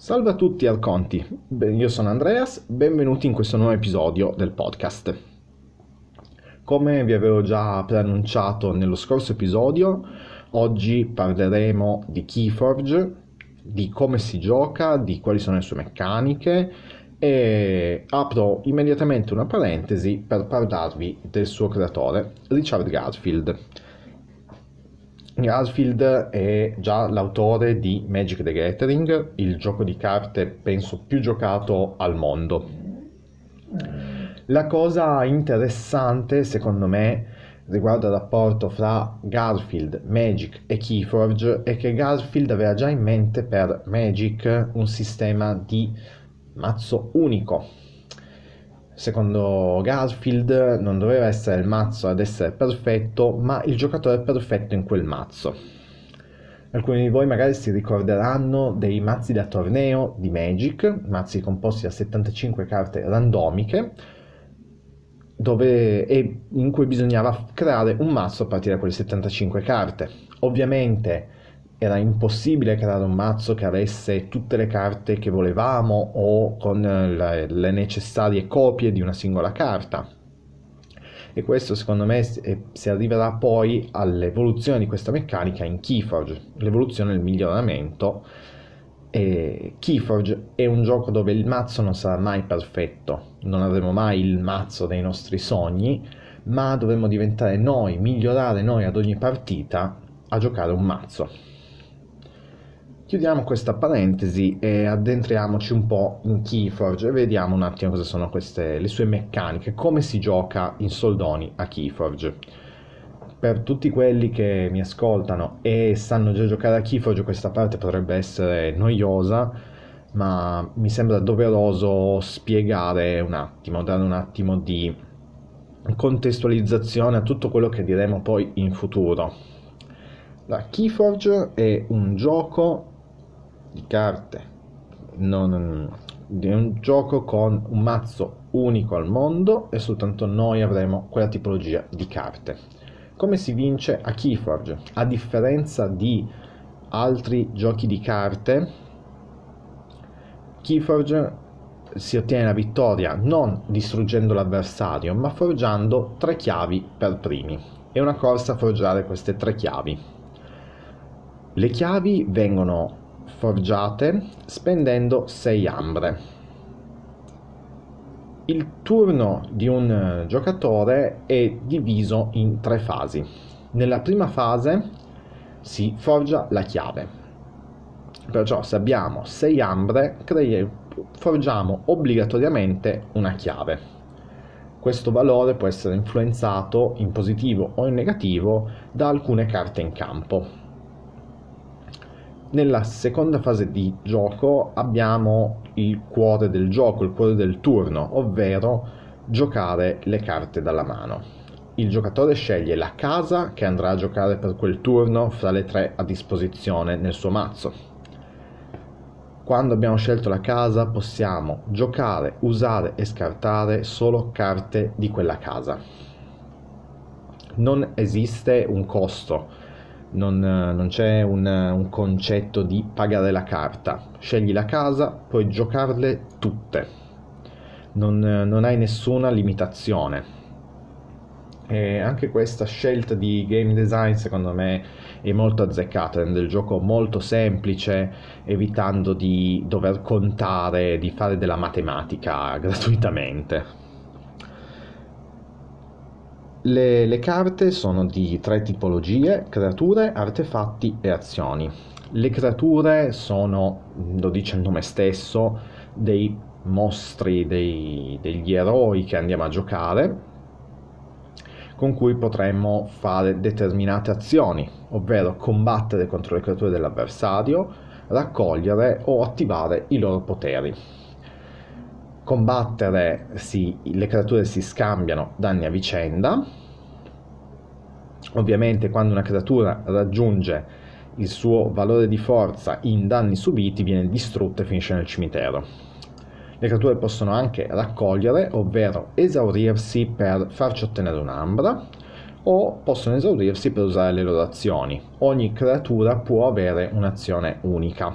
Salve a tutti Arconti, io sono Andreas, benvenuti in questo nuovo episodio del podcast. Come vi avevo già preannunciato nello scorso episodio, oggi parleremo di Keyforge, di come si gioca, di quali sono le sue meccaniche e apro immediatamente una parentesi per parlarvi del suo creatore, Richard Garfield. Garfield è già l'autore di Magic the Gathering, il gioco di carte penso più giocato al mondo. La cosa interessante secondo me riguardo al rapporto fra Garfield, Magic e Keyforge è che Garfield aveva già in mente per Magic un sistema di mazzo unico Secondo Garfield non doveva essere il mazzo ad essere perfetto, ma il giocatore perfetto in quel mazzo. Alcuni di voi magari si ricorderanno dei mazzi da torneo di Magic, mazzi composti da 75 carte randomiche, dove, in cui bisognava creare un mazzo a partire da quelle 75 carte. Ovviamente era impossibile creare un mazzo che avesse tutte le carte che volevamo o con le, le necessarie copie di una singola carta. E questo secondo me si arriverà poi all'evoluzione di questa meccanica in Keyforge, l'evoluzione e il miglioramento. E Keyforge è un gioco dove il mazzo non sarà mai perfetto, non avremo mai il mazzo dei nostri sogni, ma dovremo diventare noi, migliorare noi ad ogni partita a giocare un mazzo. Chiudiamo questa parentesi e addentriamoci un po' in Keyforge e vediamo un attimo cosa sono queste, le sue meccaniche, come si gioca in soldoni a Keyforge. Per tutti quelli che mi ascoltano e sanno già giocare a Keyforge questa parte potrebbe essere noiosa, ma mi sembra doveroso spiegare un attimo, dare un attimo di contestualizzazione a tutto quello che diremo poi in futuro. La Keyforge è un gioco di carte non, di un gioco con un mazzo unico al mondo e soltanto noi avremo quella tipologia di carte. Come si vince a Keyforge? A differenza di altri giochi di carte, Keyforge si ottiene la vittoria non distruggendo l'avversario, ma forgiando tre chiavi per primi. È una corsa a forgiare queste tre chiavi. Le chiavi vengono forgiate spendendo 6 ambre. Il turno di un giocatore è diviso in tre fasi. Nella prima fase si forgia la chiave. Perciò se abbiamo 6 ambre, forgiamo obbligatoriamente una chiave. Questo valore può essere influenzato in positivo o in negativo da alcune carte in campo. Nella seconda fase di gioco abbiamo il cuore del gioco, il cuore del turno, ovvero giocare le carte dalla mano. Il giocatore sceglie la casa che andrà a giocare per quel turno fra le tre a disposizione nel suo mazzo. Quando abbiamo scelto la casa possiamo giocare, usare e scartare solo carte di quella casa. Non esiste un costo non, non c'è un, un, concetto di pagare la carta. Scegli la casa, puoi giocarle tutte. Non, non hai nessuna limitazione. E anche questa scelta di game design secondo me è molto azzeccata, rende il gioco molto semplice, evitando di dover contare, di fare della matematica gratuitamente. Le, le, carte sono di tre tipologie, creature, artefatti e azioni. Le creature sono, lo dice il nome stesso, dei mostri, dei, degli eroi che andiamo a giocare, con cui potremmo fare determinate azioni, ovvero combattere contro le creature dell'avversario, raccogliere o attivare i loro poteri combattere si, le creature si scambiano danni a vicenda. Ovviamente quando una creatura raggiunge il suo valore di forza in danni subiti viene distrutta e finisce nel cimitero. Le creature possono anche raccogliere, ovvero esaurirsi per farci ottenere un'ambra, o possono esaurirsi per usare le loro azioni. Ogni creatura può avere un'azione unica.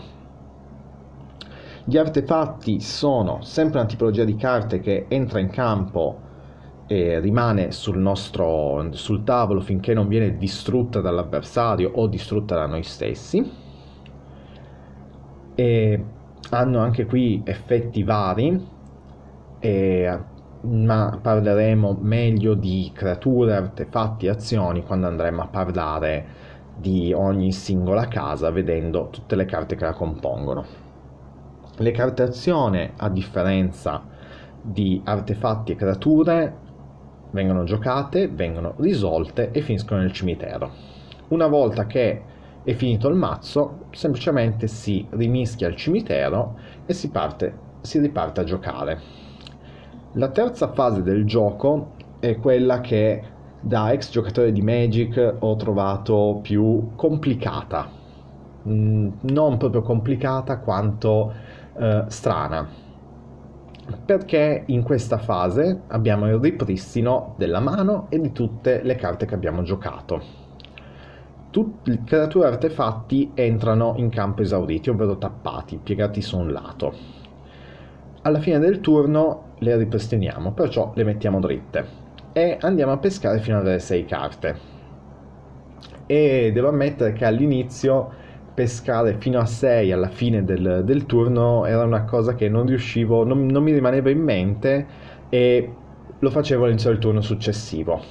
Gli artefatti sono sempre una tipologia di carte che entra in campo e rimane sul nostro sul tavolo finché non viene distrutta dall'avversario o distrutta da noi stessi. E hanno anche qui effetti vari, e, ma parleremo meglio di creature, artefatti azioni quando andremo a parlare di ogni singola casa vedendo tutte le carte che la compongono. Le carte azione, a differenza di artefatti e creature, vengono giocate, vengono risolte e finiscono nel cimitero. Una volta che è finito il mazzo, semplicemente si rimischia il cimitero e si, parte, si riparte a giocare. La terza fase del gioco è quella che da ex giocatore di Magic ho trovato più complicata. Mm, non proprio complicata quanto eh, strana perché in questa fase abbiamo il ripristino della mano e di tutte le carte che abbiamo giocato. Tutte le creature artefatti entrano in campo esauriti, ovvero tappati, piegati su un lato. Alla fine del turno le ripristiniamo, perciò le mettiamo dritte e andiamo a pescare fino alle 6 carte. E devo ammettere che all'inizio pescare fino a 6 alla fine del, del, turno era una cosa che non riuscivo, non, non mi rimaneva in mente e lo facevo all'inizio del turno successivo.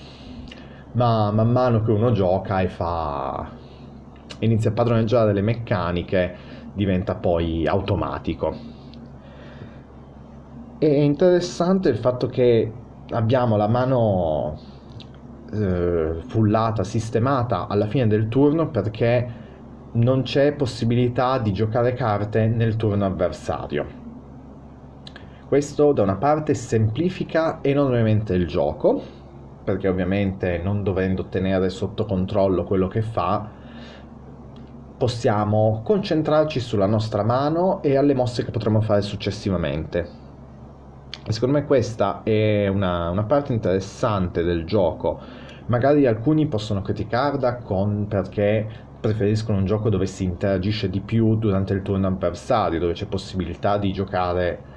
Ma man mano che uno gioca e fa inizia a padroneggiare le meccaniche, diventa poi automatico. È interessante il fatto che abbiamo la mano eh, fullata, sistemata alla fine del turno perché non c'è possibilità di giocare carte nel turno avversario. Questo da una parte semplifica enormemente il gioco, perché ovviamente non dovendo tenere sotto controllo quello che fa, possiamo concentrarci sulla nostra mano e alle mosse che potremo fare successivamente. Secondo me questa è una, una parte interessante del gioco. Magari alcuni possono criticarla con, perché preferiscono un gioco dove si interagisce di più durante il turno avversario, dove c'è possibilità di giocare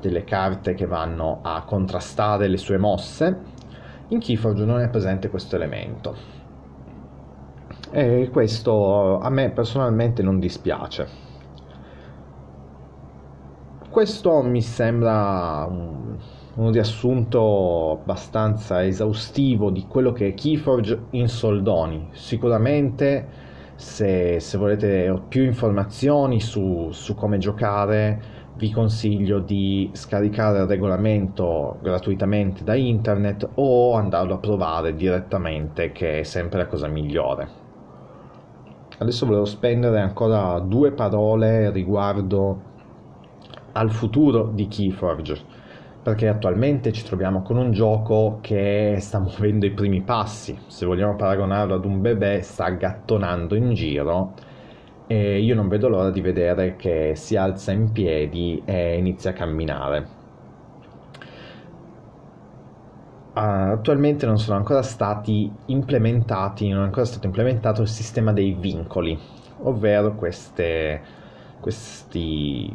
delle carte che vanno a contrastare le sue mosse. In Keyforge non è presente questo elemento. E questo a me personalmente non dispiace. Questo mi sembra un, un riassunto abbastanza esaustivo di quello che è Keyforge in soldoni. Sicuramente se, se volete più informazioni su, su come giocare vi consiglio di scaricare il regolamento gratuitamente da internet o andarlo a provare direttamente che è sempre la cosa migliore. Adesso volevo spendere ancora due parole riguardo al futuro di Keyforge perché attualmente ci troviamo con un gioco che sta muovendo i primi passi, se vogliamo paragonarlo ad un bebè sta gattonando in giro e io non vedo l'ora di vedere che si alza in piedi e inizia a camminare. attualmente non sono ancora stati implementati, non è ancora stato implementato il sistema dei vincoli, ovvero queste, questi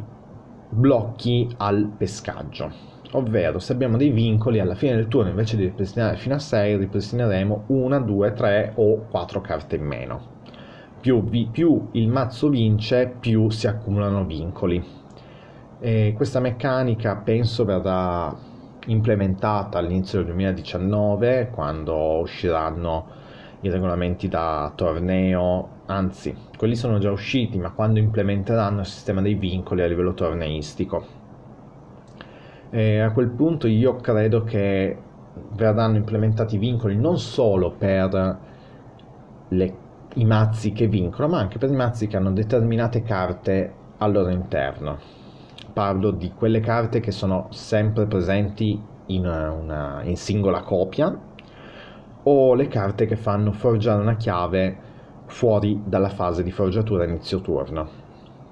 blocchi al pescaggio ovvero se abbiamo dei vincoli alla fine del turno invece di ripristinare fino a 6 ripristineremo 1, 2, 3 o 4 carte in meno. Più, vi, più il mazzo vince, più si accumulano vincoli. E questa meccanica penso verrà implementata all'inizio del 2019 quando usciranno i regolamenti da torneo, anzi quelli sono già usciti ma quando implementeranno il sistema dei vincoli a livello torneistico e a quel punto io credo che verranno implementati vincoli non solo per le, i mazzi che vincono, ma anche per i mazzi che hanno determinate carte al loro interno. Parlo di quelle carte che sono sempre presenti in, una, in singola copia o le carte che fanno forgiare una chiave fuori dalla fase di forgiatura inizio turno.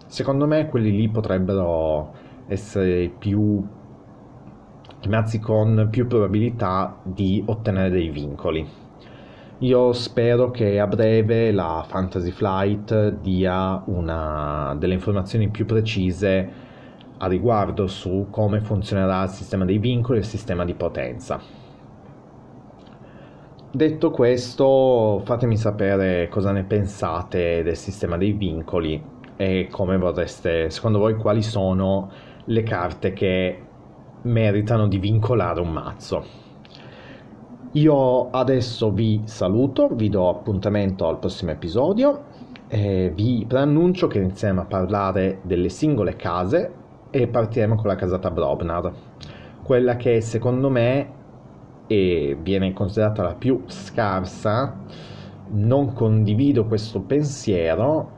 Secondo me quelli lì potrebbero essere più mazzi con più probabilità di ottenere dei vincoli. Io spero che a breve la Fantasy Flight dia una, delle informazioni più precise a riguardo su come funzionerà il sistema dei vincoli e il sistema di potenza. Detto questo, fatemi sapere cosa ne pensate del sistema dei vincoli e come vorreste, secondo voi, quali sono le carte che meritano di vincolare un mazzo. Io adesso vi saluto, vi do appuntamento al prossimo episodio, e vi preannuncio che inizieremo a parlare delle singole case e partiremo con la casata Brobnar, quella che secondo me e viene considerata la più scarsa, non condivido questo pensiero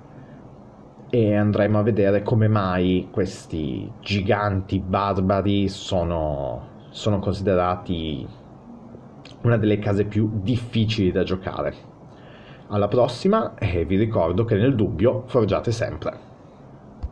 e andremo a vedere come mai questi giganti barbari sono, sono considerati una delle case più difficili da giocare. Alla prossima e vi ricordo che nel dubbio forgiate sempre.